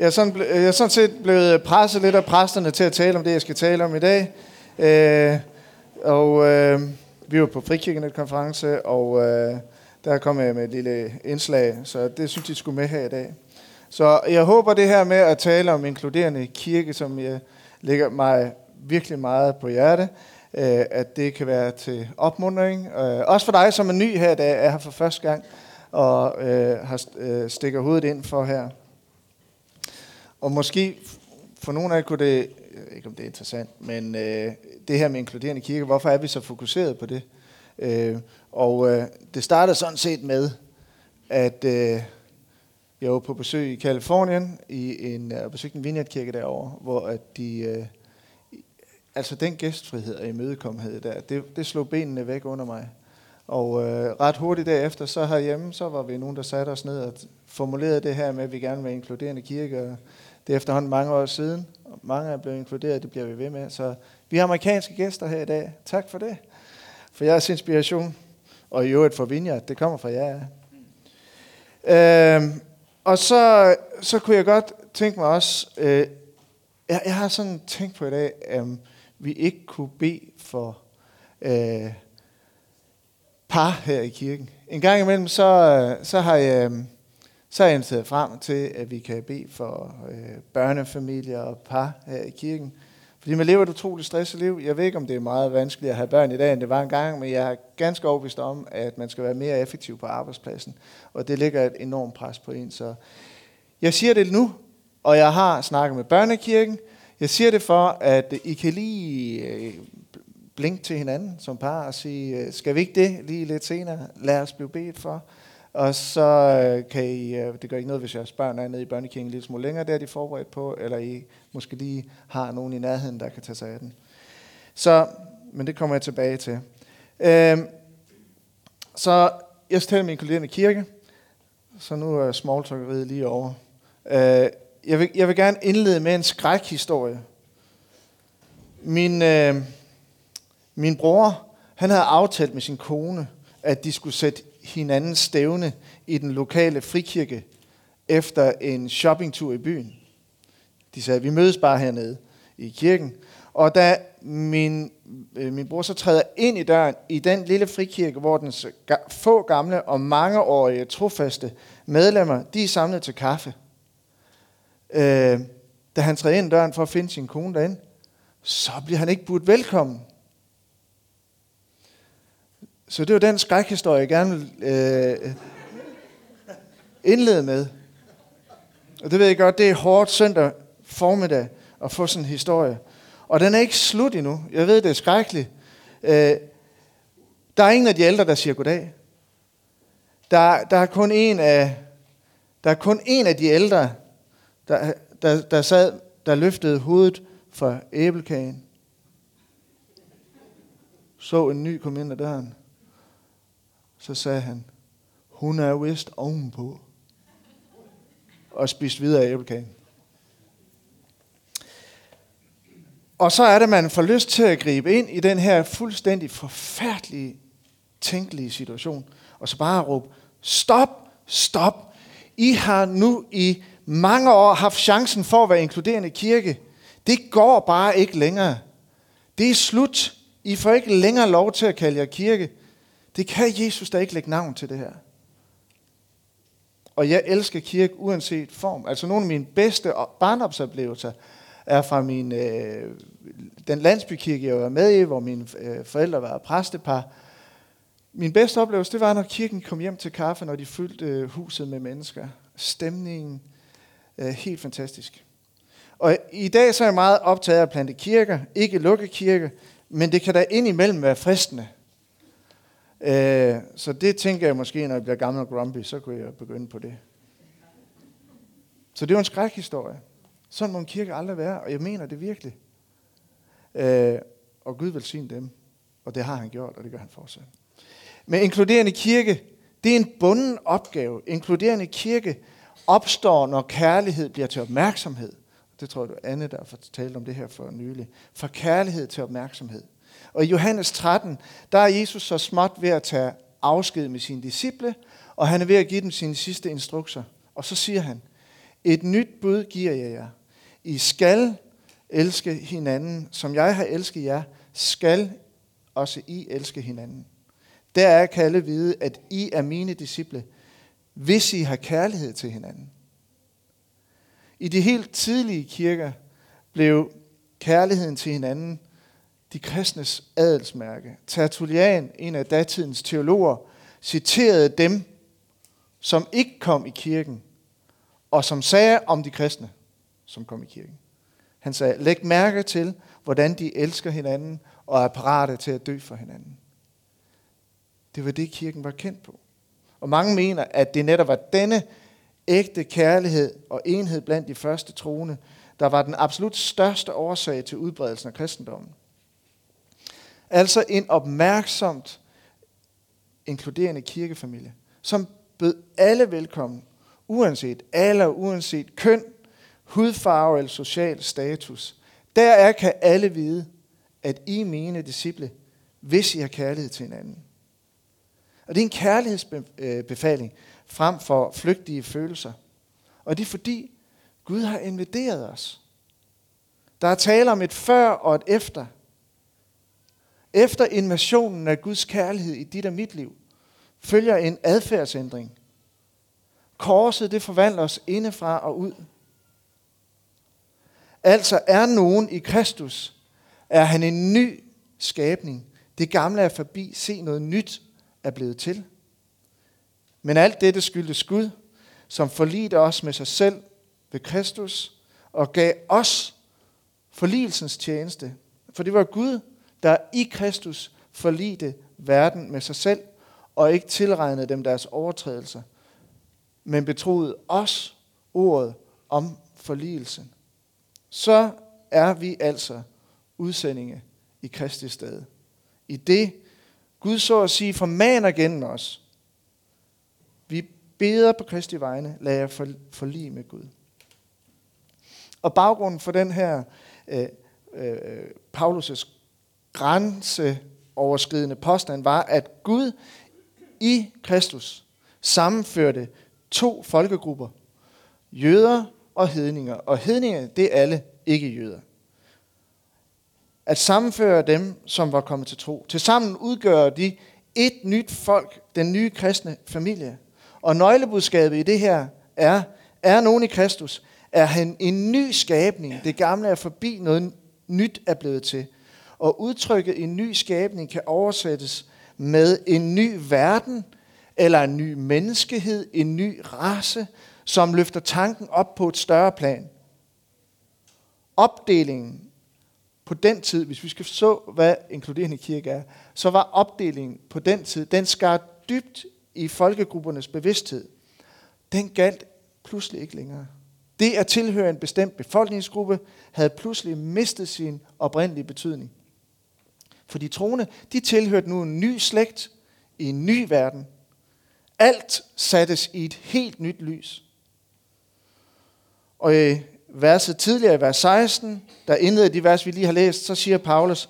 Jeg er, sådan, jeg er sådan set blevet presset lidt af præsterne til at tale om det, jeg skal tale om i dag. Øh, og øh, vi var på Frikirkenet-konference, og øh, der kom jeg med et lille indslag, så det synes jeg skulle med her i dag. Så jeg håber det her med at tale om inkluderende kirke, som jeg ligger mig virkelig meget på hjerte, øh, at det kan være til opmuntring. Øh, også for dig, som er ny her i dag, er her for første gang, og øh, har øh, stikker hovedet ind for her. Og måske for nogle af jer kunne det, jeg ved ikke om det er interessant, men øh, det her med inkluderende kirke, hvorfor er vi så fokuseret på det? Øh, og øh, det startede sådan set med, at øh, jeg var på besøg i Kalifornien, i en, øh, og besøgte en vineyardkirke derovre, hvor at de, øh, altså den gæstfrihed og imødekommenhed der, det, det slog benene væk under mig. Og øh, ret hurtigt derefter, så herhjemme, så var vi nogen, der satte os ned og formulerede det her med, at vi gerne vil inkluderende kirke. Og det er efterhånden mange år siden, og mange er blevet inkluderet, det bliver vi ved med. Så vi har amerikanske gæster her i dag. Tak for det. For jeres inspiration. Og i øvrigt for Vineyard, det kommer fra jer. Øhm, og så, så kunne jeg godt tænke mig også, øh, jeg, jeg har sådan tænkt på i dag, at vi ikke kunne bede for øh, par her i kirken. En gang imellem, så, øh, så har jeg, øhm, så har jeg frem til, at vi kan bede for øh, børnefamilier og par her i kirken. Fordi man lever et utroligt stresset liv. Jeg ved ikke, om det er meget vanskeligt at have børn i dag, end det var engang, men jeg er ganske overbevist om, at man skal være mere effektiv på arbejdspladsen. Og det lægger et enormt pres på en. Så jeg siger det nu, og jeg har snakket med børnekirken. Jeg siger det for, at I kan lige øh, blinke til hinanden som par og sige, øh, skal vi ikke det lige lidt senere? Lad os blive bedt for. Og så øh, kan I, øh, det gør ikke noget, hvis jeres børn er nede i børnekirken en lille smule længere, der er de forberedt på, eller I måske lige har nogen i nærheden, der kan tage sig af den. Så, men det kommer jeg tilbage til. Øhm, så jeg skal tale med i kirke, så nu er smalltalkeriet lige over. Øh, jeg, vil, jeg vil gerne indlede med en skrækhistorie. Min, øh, min bror, han havde aftalt med sin kone, at de skulle sætte hinanden stævne i den lokale frikirke efter en shoppingtur i byen. De sagde, vi mødes bare hernede i kirken. Og da min, øh, min bror så træder ind i døren i den lille frikirke, hvor den få gamle og mangeårige trofaste medlemmer, de er samlet til kaffe. Øh, da han træder ind i døren for at finde sin kone derinde, så bliver han ikke budt velkommen. Så det var den skrækhistorie, jeg gerne vil øh, indlede med. Og det ved jeg godt, det er hårdt søndag formiddag at få sådan en historie. Og den er ikke slut endnu. Jeg ved, det er skrækkeligt. Øh, der er ingen af de ældre, der siger goddag. Der, der er kun en af, der er kun en af de ældre, der, der, der sad, der løftede hovedet fra æblekagen. Så en ny kom ind ad døren. Så sagde han, hun er vist ovenpå. Og spiste videre af æblekagen. Og så er det, man får lyst til at gribe ind i den her fuldstændig forfærdelige, tænkelige situation. Og så bare råbe, stop, stop. I har nu i mange år haft chancen for at være inkluderende kirke. Det går bare ikke længere. Det er slut. I får ikke længere lov til at kalde jer kirke. Det kan Jesus da ikke lægge navn til det her. Og jeg elsker kirke uanset form. Altså nogle af mine bedste barndomsoplevelser er fra min, øh, den landsbykirke, jeg var med i, hvor mine øh, forældre var præstepar. Min bedste oplevelse, det var, når kirken kom hjem til kaffe, når de fyldte øh, huset med mennesker. Stemningen, øh, helt fantastisk. Og i dag så er jeg meget optaget af at plante kirker, ikke lukke kirker, men det kan da indimellem være fristende. Øh, så det tænker jeg måske, når jeg bliver gammel og grumpy, så kunne jeg begynde på det. Så det var en skrækhistorie. Sådan må en kirke aldrig være, og jeg mener det virkelig. Øh, og Gud velsigne dem, og det har han gjort, og det gør han fortsat. Men inkluderende kirke, det er en bunden opgave. Inkluderende kirke opstår, når kærlighed bliver til opmærksomhed. Det tror jeg, du Anne, der har talt om det her for nylig. Fra kærlighed til opmærksomhed. Og i Johannes 13, der er Jesus så småt ved at tage afsked med sine disciple, og han er ved at give dem sine sidste instrukser. Og så siger han, Et nyt bud giver jeg jer. I skal elske hinanden, som jeg har elsket jer, skal også I elske hinanden. Der kan alle vide, at I er mine disciple, hvis I har kærlighed til hinanden. I de helt tidlige kirker blev kærligheden til hinanden de kristnes adelsmærke. Tertullian, en af datidens teologer, citerede dem, som ikke kom i kirken, og som sagde om de kristne, som kom i kirken. Han sagde, læg mærke til, hvordan de elsker hinanden og er parate til at dø for hinanden. Det var det, kirken var kendt på. Og mange mener, at det netop var denne ægte kærlighed og enhed blandt de første troende, der var den absolut største årsag til udbredelsen af kristendommen. Altså en opmærksomt inkluderende kirkefamilie, som bød alle velkommen, uanset alder, uanset køn, hudfarve eller social status. Der er kan alle vide, at I er mine disciple, hvis I har kærlighed til hinanden. Og det er en kærlighedsbefaling frem for flygtige følelser. Og det er fordi, Gud har inviteret os. Der er tale om et før og et efter. Efter invasionen af Guds kærlighed i dit og mit liv, følger en adfærdsændring. Korset, det forvandler os indefra og ud. Altså er nogen i Kristus, er han en ny skabning. Det gamle er forbi. Se, noget nyt er blevet til. Men alt dette skyldes Gud, som forlidte os med sig selv ved Kristus og gav os forligelsens tjeneste. For det var Gud, der i Kristus forlidte verden med sig selv og ikke tilregnede dem deres overtrædelser, men betroede os ordet om forligelsen. Så er vi altså udsendinge i Kristi sted. I det Gud så at sige formaner gennem os. Vi beder på Kristi vegne, lad jer forlige med Gud. Og baggrunden for den her øh, øh, Paulus' grænseoverskridende påstand var, at Gud i Kristus sammenførte to folkegrupper, jøder og hedninger. Og hedninger, det er alle ikke jøder at sammenføre dem, som var kommet til tro. Tilsammen udgør de et nyt folk, den nye kristne familie. Og nøglebudskabet i det her er, er nogen i Kristus, er han en ny skabning. Det gamle er forbi, noget nyt er blevet til. Og udtrykket en ny skabning kan oversættes med en ny verden, eller en ny menneskehed, en ny race, som løfter tanken op på et større plan. Opdelingen på den tid, hvis vi skal så, hvad inkluderende kirke er, så var opdelingen på den tid, den skar dybt i folkegruppernes bevidsthed. Den galt pludselig ikke længere. Det at tilhøre en bestemt befolkningsgruppe havde pludselig mistet sin oprindelige betydning. For de troende, de tilhørte nu en ny slægt i en ny verden. Alt sattes i et helt nyt lys. Og verset tidligere i vers 16, der indleder de vers, vi lige har læst, så siger Paulus,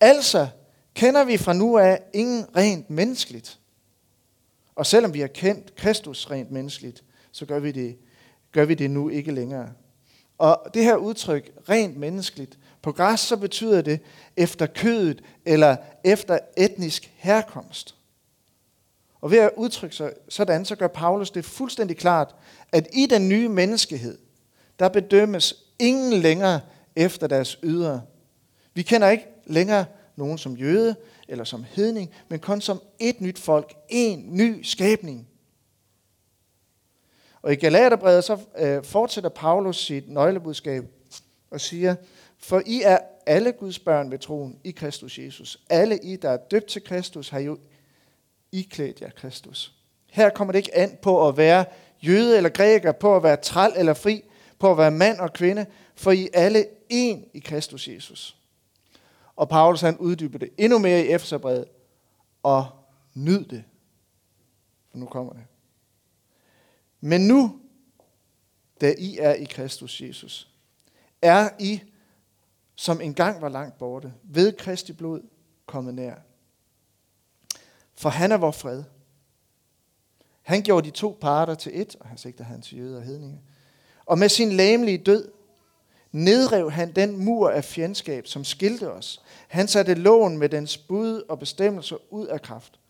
altså kender vi fra nu af ingen rent menneskeligt. Og selvom vi har kendt Kristus rent menneskeligt, så gør vi det, gør vi det nu ikke længere. Og det her udtryk, rent menneskeligt, på græs så betyder det efter kødet eller efter etnisk herkomst. Og ved at udtrykke sig sådan, så gør Paulus det fuldstændig klart, at i den nye menneskehed, der bedømmes ingen længere efter deres ydre. Vi kender ikke længere nogen som jøde eller som hedning, men kun som et nyt folk, en ny skabning. Og i Galaterbrevet så øh, fortsætter Paulus sit nøglebudskab og siger, for I er alle Guds børn ved troen i Kristus Jesus. Alle I, der er døbt til Kristus, har jo iklædt jer Kristus. Her kommer det ikke an på at være jøde eller græker, på at være træl eller fri, på at være mand og kvinde, for I alle en i Kristus Jesus. Og Paulus han uddyber det endnu mere i Efeserbrevet, og nyd det. For nu kommer det. Men nu, da I er i Kristus Jesus, er I, som engang var langt borte, ved Kristi blod kommet nær. For han er vor fred. Han gjorde de to parter til et, og han sigter han til jøder og hedninge Og med sin læmelige død nedrev han den mur af fjendskab, som skilte os. Han satte loven med dens bud og bestemmelser ud af kraft,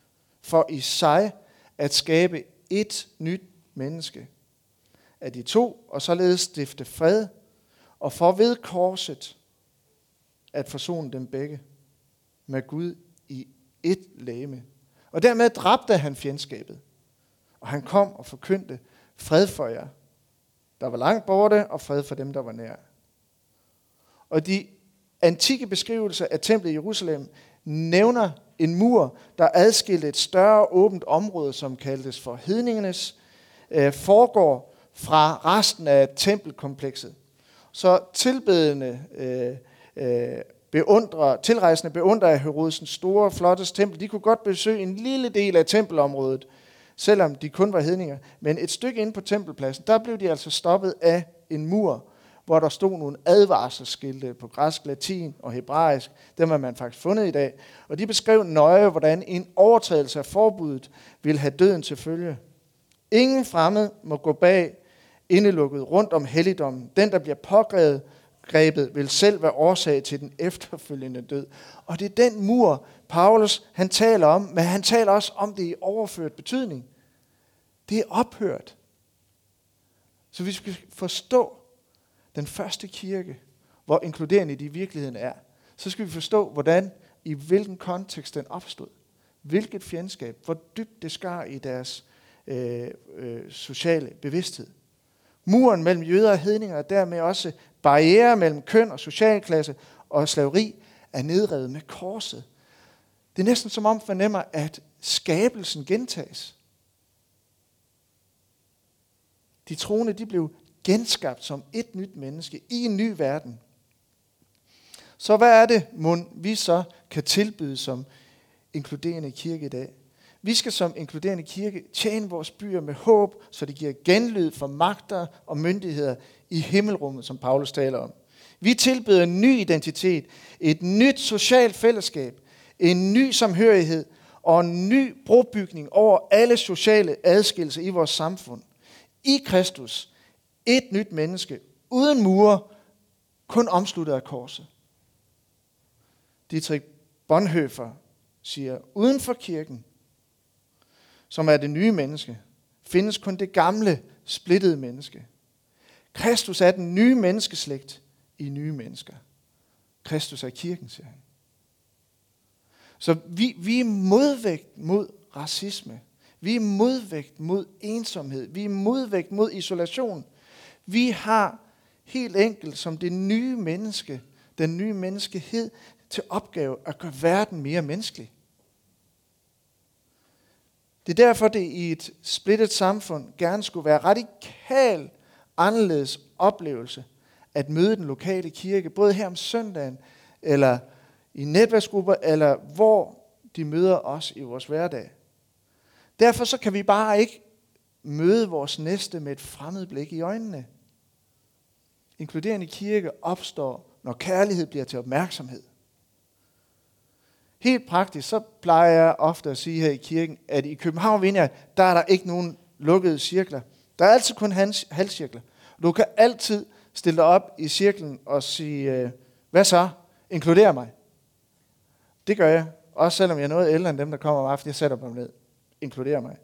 for i sig at skabe et nyt menneske af de to, og således stifte fred, og for ved korset at forsone dem begge med Gud i et læme. Og dermed dræbte han fjendskabet, og han kom og forkyndte fred for jer, der var langt borte, og fred for dem, der var nær. Og de antikke beskrivelser af templet i Jerusalem nævner en mur, der adskilte et større åbent område, som kaldtes for hedningernes øh, foregår fra resten af tempelkomplekset. Så tilbedende øh, øh, beundrer, tilrejsende beundrer af Herodesens store, flotte tempel, de kunne godt besøge en lille del af tempelområdet, selvom de kun var hedninger. Men et stykke inde på tempelpladsen, der blev de altså stoppet af en mur, hvor der stod nogle advarselsskilte på græsk, latin og hebraisk. Dem har man faktisk fundet i dag. Og de beskrev nøje, hvordan en overtrædelse af forbuddet ville have døden til følge. Ingen fremmed må gå bag indelukket rundt om helligdommen. Den, der bliver pågrebet, grebet, vil selv være årsag til den efterfølgende død. Og det er den mur, Paulus han taler om, men han taler også om det i overført betydning. Det er ophørt. Så vi skal forstå den første kirke, hvor inkluderende de i virkeligheden er, så skal vi forstå, hvordan, i hvilken kontekst den opstod. Hvilket fjendskab, hvor dybt det skar i deres øh, øh, sociale bevidsthed. Muren mellem jøder og hedninger, er dermed også barriere mellem køn og socialklasse og slaveri, er nedrevet med korset. Det er næsten som om fornemmer, at skabelsen gentages. De troende de blev genskabt som et nyt menneske i en ny verden. Så hvad er det, mund, vi så kan tilbyde som inkluderende kirke i dag? Vi skal som inkluderende kirke tjene vores byer med håb, så det giver genlyd for magter og myndigheder i himmelrummet, som Paulus taler om. Vi tilbyder en ny identitet, et nyt socialt fællesskab, en ny samhørighed og en ny brobygning over alle sociale adskillelser i vores samfund. I Kristus, et nyt menneske, uden mure, kun omsluttet af korset. Dietrich Bonhoeffer siger, uden for kirken som er det nye menneske, findes kun det gamle, splittede menneske. Kristus er den nye menneskeslægt i nye mennesker. Kristus er kirken, siger han. Så vi, vi er modvægt mod racisme. Vi er modvægt mod ensomhed. Vi er modvægt mod isolation. Vi har helt enkelt som det nye menneske, den nye menneskehed, til opgave at gøre verden mere menneskelig. Det er derfor, det i et splittet samfund gerne skulle være radikal anderledes oplevelse at møde den lokale kirke, både her om søndagen, eller i netværksgrupper, eller hvor de møder os i vores hverdag. Derfor så kan vi bare ikke møde vores næste med et fremmed blik i øjnene. Inkluderende kirke opstår, når kærlighed bliver til opmærksomhed. Helt praktisk, så plejer jeg ofte at sige her i kirken, at i København Vineyard, der er der ikke nogen lukkede cirkler. Der er altid kun halvcirkler. Du kan altid stille dig op i cirklen og sige, øh, hvad så? Inkluder mig. Det gør jeg. Også selvom jeg er noget ældre end dem, der kommer om aftenen. Jeg sætter dem ned. Inkluder mig.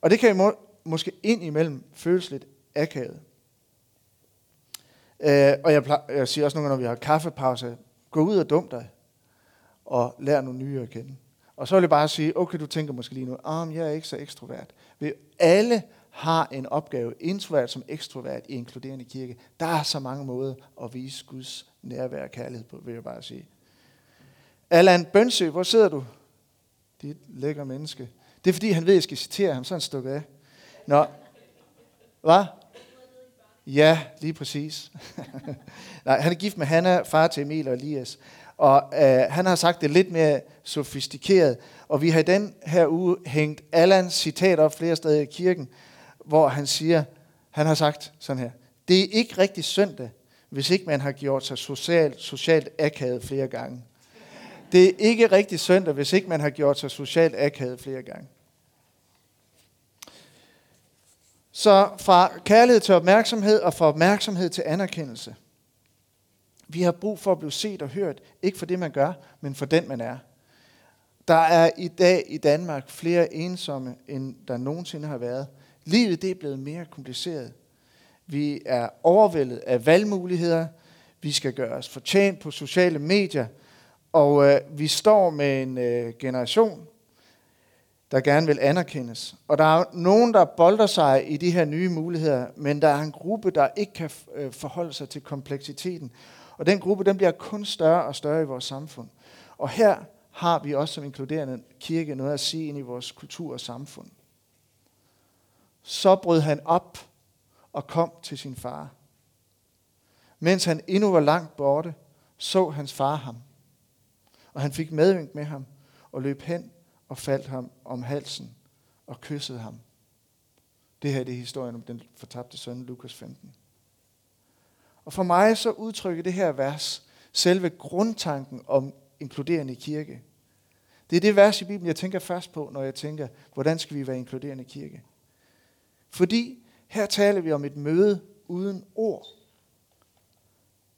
Og det kan må, måske ind imellem føles lidt akavet. Øh, og jeg, plejer, jeg siger også nogle gange, når vi har kaffepause, gå ud og dum dig og lære nogle nye at kende. Og så vil jeg bare sige, okay, du tænker måske lige nu, ah, jeg er ikke så ekstrovert. Vi alle har en opgave, introvert som ekstrovert i inkluderende kirke. Der er så mange måder at vise Guds nærvær og kærlighed på, vil jeg bare sige. Allan Bønsø, hvor sidder du? Dit lækker menneske. Det er fordi, han ved, at jeg skal citere ham, så han stukket af. Nå, hvad? Ja, lige præcis. Nej, han er gift med Hanna, far til Emil og Elias. Og øh, han har sagt det lidt mere sofistikeret. Og vi har i den her uge hængt Allans citat op flere steder i kirken, hvor han siger, han har sagt sådan her, det er ikke rigtig søndag, hvis ikke man har gjort sig socialt, socialt akavet flere gange. Det er ikke rigtig søndag, hvis ikke man har gjort sig socialt akavet flere gange. Så fra kærlighed til opmærksomhed og fra opmærksomhed til anerkendelse. Vi har brug for at blive set og hørt, ikke for det man gør, men for den man er. Der er i dag i Danmark flere ensomme, end der nogensinde har været. Livet det er blevet mere kompliceret. Vi er overvældet af valgmuligheder. Vi skal gøre os fortjent på sociale medier. Og øh, vi står med en øh, generation, der gerne vil anerkendes. Og der er nogen, der bolder sig i de her nye muligheder, men der er en gruppe, der ikke kan øh, forholde sig til kompleksiteten. Og den gruppe, den bliver kun større og større i vores samfund. Og her har vi også som inkluderende kirke noget at sige ind i vores kultur og samfund. Så brød han op og kom til sin far. Mens han endnu var langt borte, så hans far ham. Og han fik medvind med ham og løb hen og faldt ham om halsen og kyssede ham. Det her det er historien om den fortabte søn, Lukas 15. Og for mig så udtrykker det her vers selve grundtanken om inkluderende kirke. Det er det vers i Bibelen, jeg tænker først på, når jeg tænker, hvordan skal vi være inkluderende kirke? Fordi her taler vi om et møde uden ord.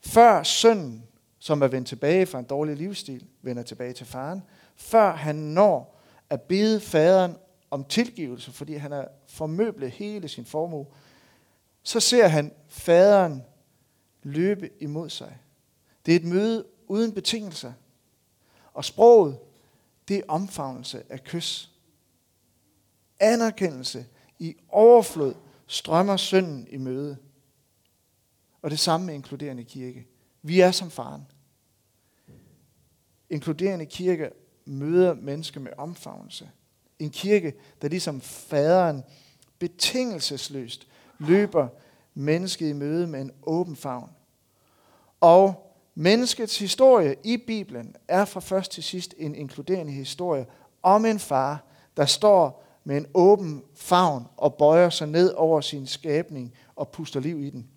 Før sønnen, som er vendt tilbage fra en dårlig livsstil, vender tilbage til faren, før han når at bede faderen om tilgivelse, fordi han har formøblet hele sin formue, så ser han faderen løbe imod sig. Det er et møde uden betingelser. Og sproget, det er omfavnelse af kys. Anerkendelse i overflod strømmer synden i møde. Og det samme med inkluderende kirke. Vi er som faren. Inkluderende kirke møder mennesker med omfavnelse. En kirke, der ligesom faderen betingelsesløst løber mennesket i møde med en åben favn. Og menneskets historie i Bibelen er fra først til sidst en inkluderende historie om en far, der står med en åben favn og bøjer sig ned over sin skabning og puster liv i den.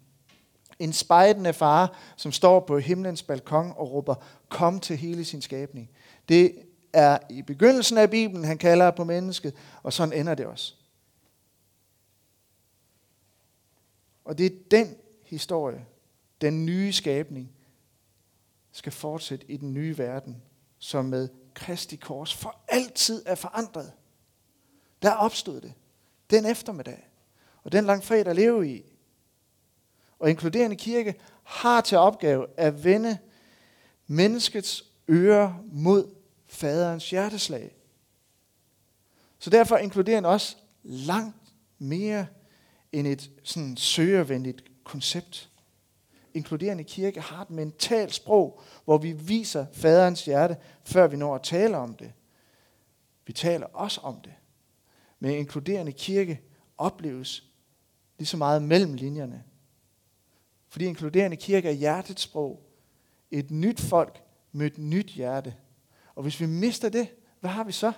En spejdende far, som står på himlens balkon og råber, kom til hele sin skabning. Det er i begyndelsen af Bibelen, han kalder på mennesket, og sådan ender det også. Og det er den historie, den nye skabning, skal fortsætte i den nye verden, som med Kristi kors for altid er forandret. Der opstod det. Den eftermiddag. Og den langfredag lever i. Og inkluderende kirke har til opgave at vende menneskets ører mod faderens hjerteslag. Så derfor inkluderer den også langt mere end et sådan søgervenligt koncept. Inkluderende kirke har et mentalt sprog, hvor vi viser faderens hjerte, før vi når at tale om det. Vi taler også om det. Men inkluderende kirke opleves lige så meget mellem linjerne. Fordi inkluderende kirke er hjertets sprog. Et nyt folk med et nyt hjerte. Og hvis vi mister det, hvad har vi så?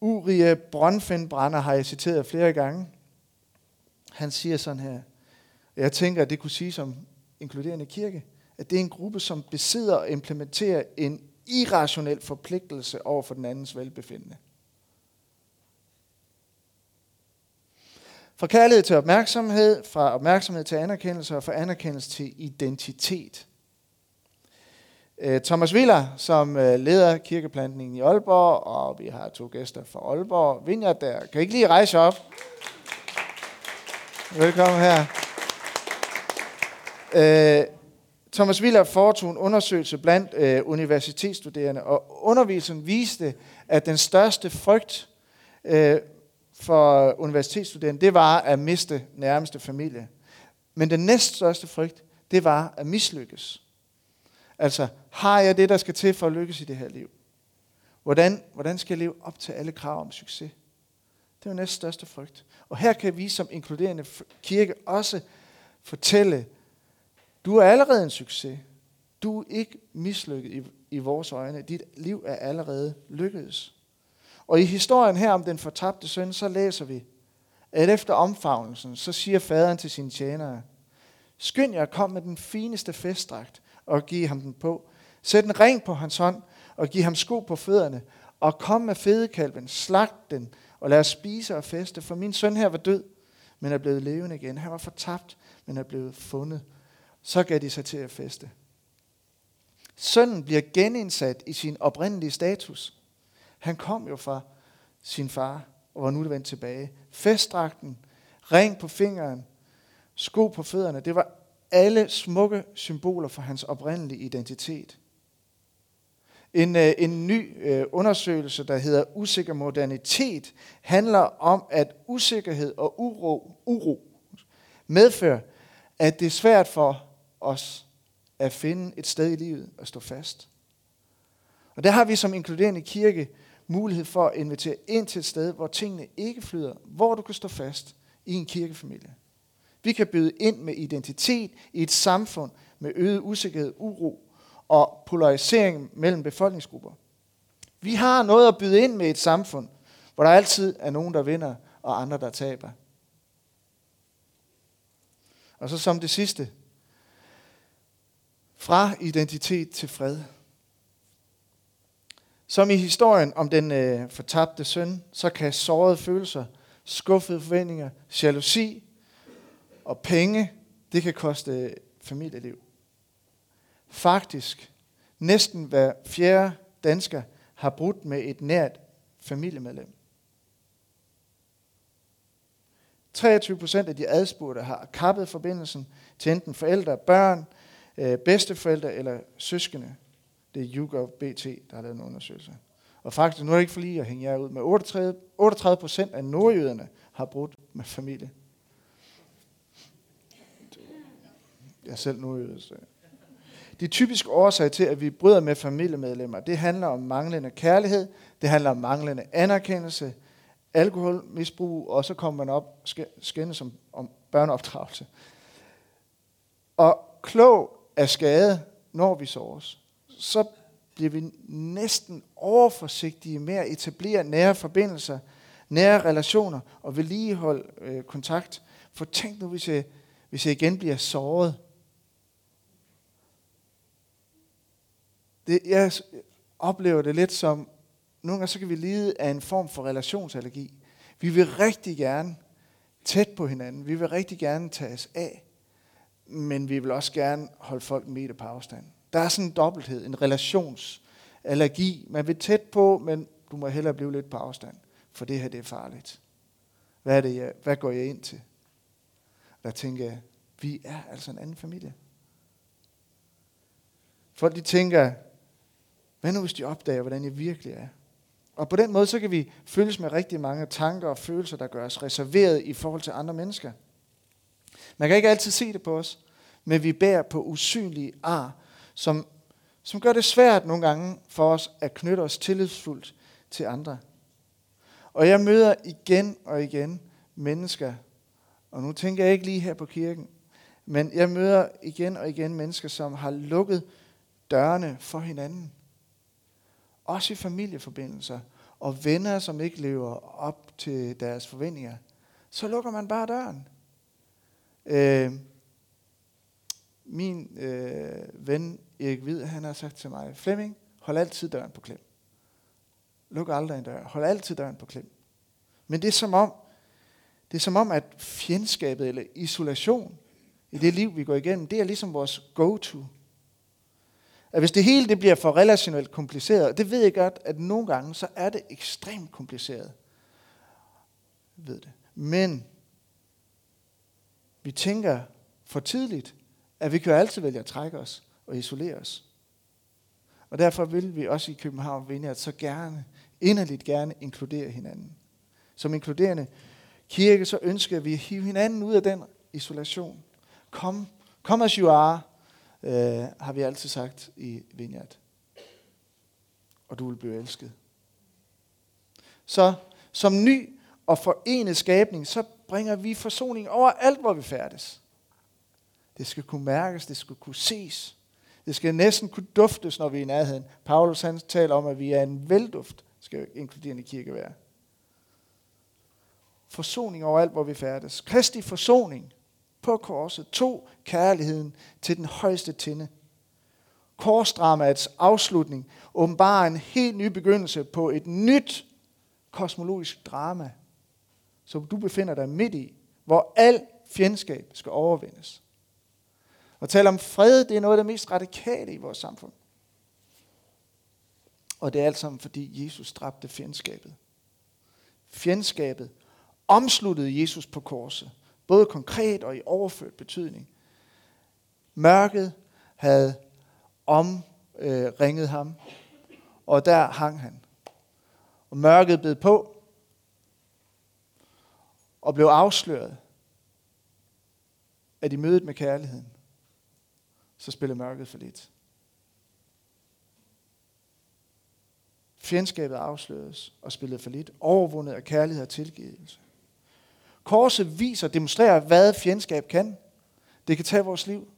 Urie Brønfindbrænder har jeg citeret flere gange. Han siger sådan her, jeg tænker, at det kunne sige som inkluderende kirke, at det er en gruppe, som besidder og implementerer en irrationel forpligtelse over for den andens velbefindende. Fra kærlighed til opmærksomhed, fra opmærksomhed til anerkendelse og fra anerkendelse til identitet. Øh, Thomas Viller, som øh, leder kirkeplantningen i Aalborg, og vi har to gæster fra Aalborg. Vinjard der. Kan I ikke lige rejse op? Velkommen her. Øh, Thomas Viller foretog en undersøgelse blandt øh, universitetsstuderende, og underviselsen viste, at den største frygt øh, for universitetsstuderende, det var at miste nærmeste familie. Men den næststørste frygt, det var at mislykkes. Altså, har jeg det, der skal til for at lykkes i det her liv? Hvordan, hvordan skal jeg leve op til alle krav om succes? Det er jo næst største frygt. Og her kan vi som inkluderende kirke også fortælle, du er allerede en succes. Du er ikke mislykket i, i vores øjne. Dit liv er allerede lykkedes. Og i historien her om den fortabte søn, så læser vi, at efter omfavnelsen, så siger faderen til sine tjenere, skynd jer at komme med den fineste festdragt og give ham den på. Sæt en ring på hans hånd og giv ham sko på fødderne Og kom med fedekalven, slagt den, og lad os spise og feste, for min søn her var død, men er blevet levende igen. Han var fortabt, men er blevet fundet. Så gav de sig til at feste. Sønnen bliver genindsat i sin oprindelige status. Han kom jo fra sin far, og var nu vendt tilbage. Festdragten, ring på fingeren, sko på fødderne, det var alle smukke symboler for hans oprindelige identitet. En, øh, en ny øh, undersøgelse, der hedder Usikker modernitet, handler om, at usikkerhed og uro, uro medfører, at det er svært for os at finde et sted i livet at stå fast. Og der har vi som inkluderende kirke mulighed for at invitere ind til et sted, hvor tingene ikke flyder, hvor du kan stå fast i en kirkefamilie. Vi kan byde ind med identitet i et samfund med øget usikkerhed, uro og polarisering mellem befolkningsgrupper. Vi har noget at byde ind med et samfund, hvor der altid er nogen, der vinder, og andre, der taber. Og så som det sidste. Fra identitet til fred. Som i historien om den øh, fortabte søn, så kan sårede følelser, skuffede forventninger, jalousi og penge, det kan koste øh, familieliv. Faktisk, næsten hver fjerde dansker har brudt med et nært familiemedlem. 23 procent af de adspurgte har kappet forbindelsen til enten forældre, børn, øh, bedsteforældre eller søskende. Det er YouGov BT, der har lavet en undersøgelse. Og faktisk, nu er det ikke for lige at hænge jer ud, men 38 procent af nordjyderne har brudt med familie. Jeg er selv nordjyder, så de typiske årsager til, at vi bryder med familiemedlemmer, det handler om manglende kærlighed, det handler om manglende anerkendelse, alkoholmisbrug, og så kommer man op skændes som om børneopdragelse. Og klog af skade, når vi såres, så bliver vi næsten overforsigtige med at etablere nære forbindelser, nære relationer og vedligeholde øh, kontakt. For tænk nu, hvis jeg, hvis jeg igen bliver såret Det, jeg oplever det lidt som, nogle gange så kan vi lide af en form for relationsallergi. Vi vil rigtig gerne tæt på hinanden. Vi vil rigtig gerne tages af. Men vi vil også gerne holde folk med på afstand. Der er sådan en dobbelthed, en relationsallergi. Man vil tæt på, men du må hellere blive lidt på afstand. For det her, det er farligt. Hvad, er det, jeg, hvad går jeg ind til? Der tænker jeg, vi er altså en anden familie. Folk de tænker, hvad nu hvis de opdager, hvordan jeg virkelig er? Og på den måde, så kan vi følges med rigtig mange tanker og følelser, der gør os reserveret i forhold til andre mennesker. Man kan ikke altid se det på os, men vi bærer på usynlige ar, som, som gør det svært nogle gange for os at knytte os tillidsfuldt til andre. Og jeg møder igen og igen mennesker, og nu tænker jeg ikke lige her på kirken, men jeg møder igen og igen mennesker, som har lukket dørene for hinanden også i familieforbindelser, og venner, som ikke lever op til deres forventninger, så lukker man bare døren. Øh, min øh, ven Erik Hvid, han har sagt til mig, Flemming, hold altid døren på klem. Luk aldrig en dør. Hold altid døren på klem. Men det er som om, det er som om, at fjendskabet eller isolation i det liv, vi går igennem, det er ligesom vores go-to at hvis det hele det bliver for relationelt kompliceret, det ved jeg godt, at nogle gange, så er det ekstremt kompliceret. Jeg ved det. Men vi tænker for tidligt, at vi kan jo altid vælge at trække os og isolere os. Og derfor vil vi også i København vinde at så gerne, inderligt gerne inkludere hinanden. Som inkluderende kirke, så ønsker vi at hive hinanden ud af den isolation. Kom, kom as you are, øh, har vi altid sagt i Vineyard. Og du vil blive elsket. Så som ny og forenet skabning, så bringer vi forsoning over alt, hvor vi færdes. Det skal kunne mærkes, det skal kunne ses. Det skal næsten kunne duftes, når vi er i nærheden. Paulus han taler om, at vi er en velduft, skal inkluderende kirke være. Forsoning over alt, hvor vi færdes. Kristi forsoning på korset tog kærligheden til den højeste tinde. korsdramaets afslutning åbenbarer en helt ny begyndelse på et nyt kosmologisk drama, som du befinder dig midt i, hvor al fjendskab skal overvindes. Og tale om fred, det er noget af det mest radikale i vores samfund. Og det er alt sammen, fordi Jesus dræbte fjendskabet. Fjendskabet omsluttede Jesus på korset, både konkret og i overført betydning. Mørket havde omringet øh, ham, og der hang han. Og mørket blev på, og blev afsløret, at i mødet med kærligheden, så spillede mørket for lidt. Fjendskabet afsløres og spillede for lidt, overvundet af kærlighed og tilgivelse. Korset viser og demonstrerer, hvad fjendskab kan. Det kan tage vores liv.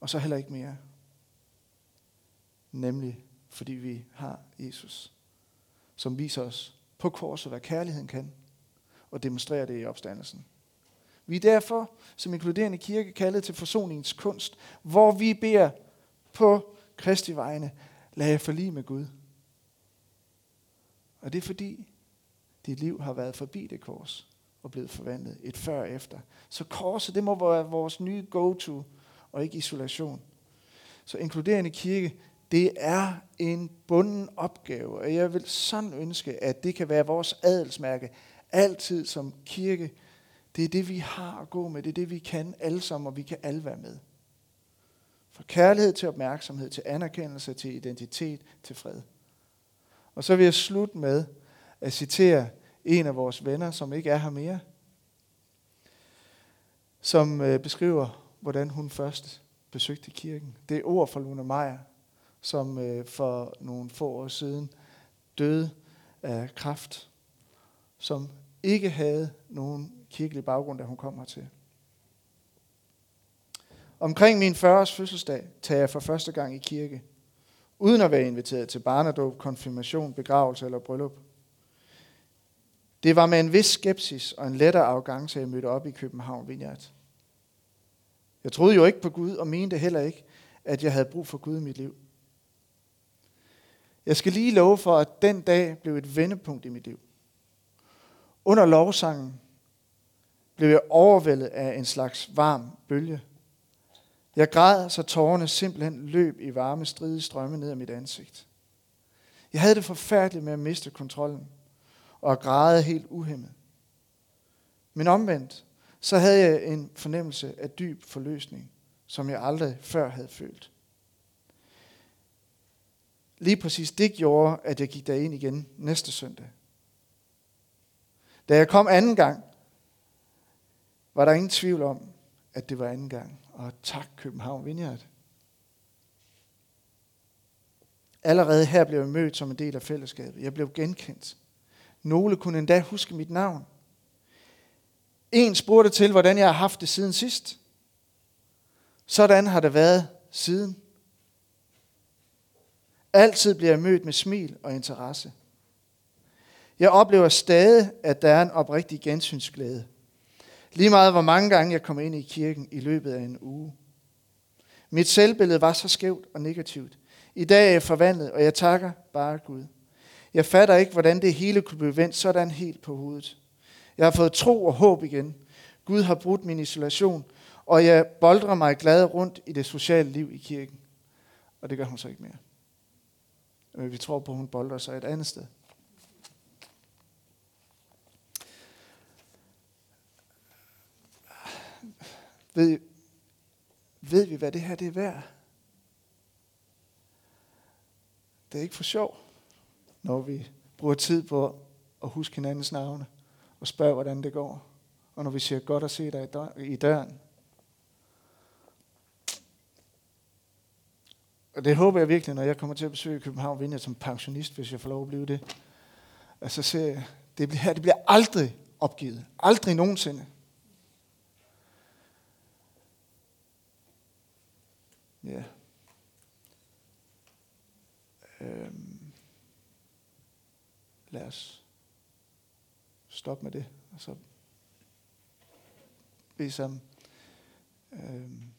Og så heller ikke mere. Nemlig fordi vi har Jesus, som viser os på korset, hvad kærligheden kan, og demonstrerer det i opstandelsen. Vi er derfor, som inkluderende kirke, kaldet til forsoningens kunst, hvor vi beder på Kristi vegne, lad jer forlige med Gud. Og det er fordi, dit liv har været forbi det kors og blevet forvandlet et før og efter. Så korset, det må være vores nye go-to, og ikke isolation. Så inkluderende kirke, det er en bunden opgave, og jeg vil sådan ønske, at det kan være vores adelsmærke, altid som kirke. Det er det, vi har at gå med, det er det, vi kan alle sammen, og vi kan alle være med. Fra kærlighed til opmærksomhed, til anerkendelse, til identitet, til fred. Og så vil jeg slutte med at citere en af vores venner, som ikke er her mere, som øh, beskriver, hvordan hun først besøgte kirken. Det er ord fra Luna Meyer, som øh, for nogle få år siden døde af kræft, som ikke havde nogen kirkelig baggrund, da hun kom hertil. Omkring min 40-års fødselsdag tager jeg for første gang i kirke – uden at være inviteret til barnedåb, konfirmation, begravelse eller bryllup. Det var med en vis skepsis og en lettere arrogance, jeg mødte op i København Vineyard. Jeg troede jo ikke på Gud og mente heller ikke, at jeg havde brug for Gud i mit liv. Jeg skal lige love for, at den dag blev et vendepunkt i mit liv. Under lovsangen blev jeg overvældet af en slags varm bølge, jeg græd, så tårerne simpelthen løb i varme, stride strømme ned ad mit ansigt. Jeg havde det forfærdeligt med at miste kontrollen og græde helt uhemmet. Men omvendt, så havde jeg en fornemmelse af dyb forløsning, som jeg aldrig før havde følt. Lige præcis det gjorde, at jeg gik derind igen næste søndag. Da jeg kom anden gang, var der ingen tvivl om, at det var anden gang. Og tak København Vineyard. Allerede her blev jeg mødt som en del af fællesskabet. Jeg blev genkendt. Nogle kunne endda huske mit navn. En spurgte til, hvordan jeg har haft det siden sidst. Sådan har det været siden. Altid bliver jeg mødt med smil og interesse. Jeg oplever stadig, at der er en oprigtig gensynsglæde. Lige meget hvor mange gange jeg kom ind i kirken i løbet af en uge. Mit selvbillede var så skævt og negativt. I dag er jeg forvandlet, og jeg takker bare Gud. Jeg fatter ikke, hvordan det hele kunne blive vendt sådan helt på hovedet. Jeg har fået tro og håb igen. Gud har brudt min isolation, og jeg boldrer mig glad rundt i det sociale liv i kirken. Og det gør hun så ikke mere. Men vi tror på, at hun boldrer sig et andet sted. Ved, ved vi, hvad det her det er værd? Det er ikke for sjov, når vi bruger tid på at huske hinandens navne og spørge, hvordan det går. Og når vi siger godt at se dig i døren. Og det håber jeg virkelig, når jeg kommer til at besøge København Vineyard som pensionist, hvis jeg får lov at blive det. så ser det bliver, det bliver aldrig opgivet. Aldrig nogensinde. Ja. Øhm. Lad os stoppe med det, og så bede sammen. Øhm.